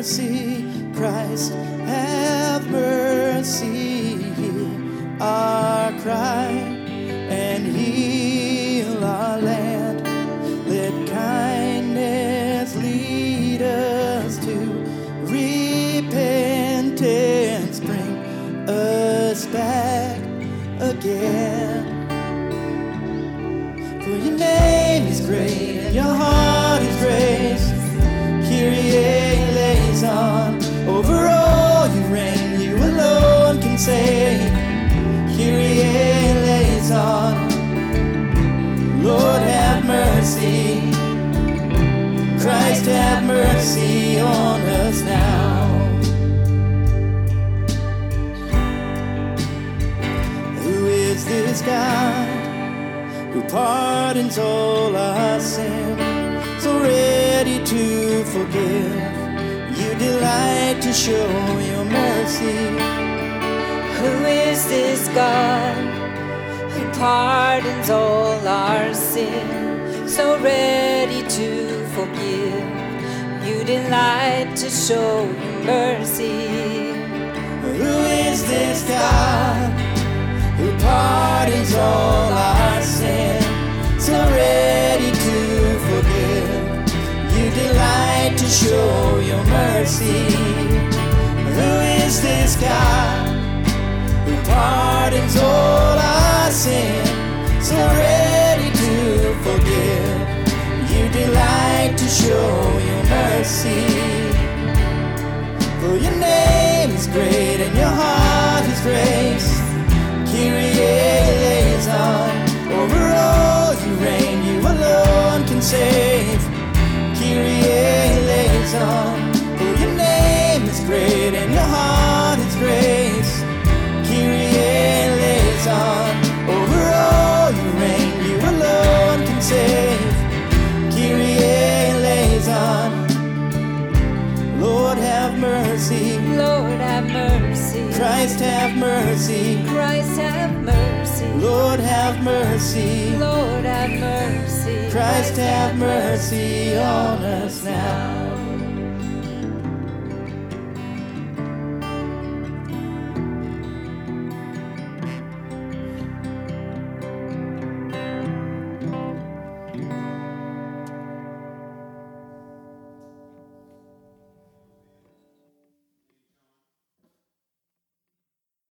mercy, Christ, have mercy. Hear our cry and heal our land. Let kindness lead us to repentance, bring us back again. For your name is great and your heart. Mercy. Christ have mercy on us now. Who is this God who pardons all our sin? So ready to forgive. You delight to show your mercy. Who is this God who pardons all our sin? So ready to forgive. You delight to show your mercy. Who is this God who pardons all our sin? So ready to forgive. You delight to show your mercy. Who is this God show your mercy. For your name is great and your heart is grace. Kyrie Lord have mercy. Lord have mercy. Christ have mercy. Christ have mercy. Lord have mercy. Lord have mercy. Christ have mercy on us now.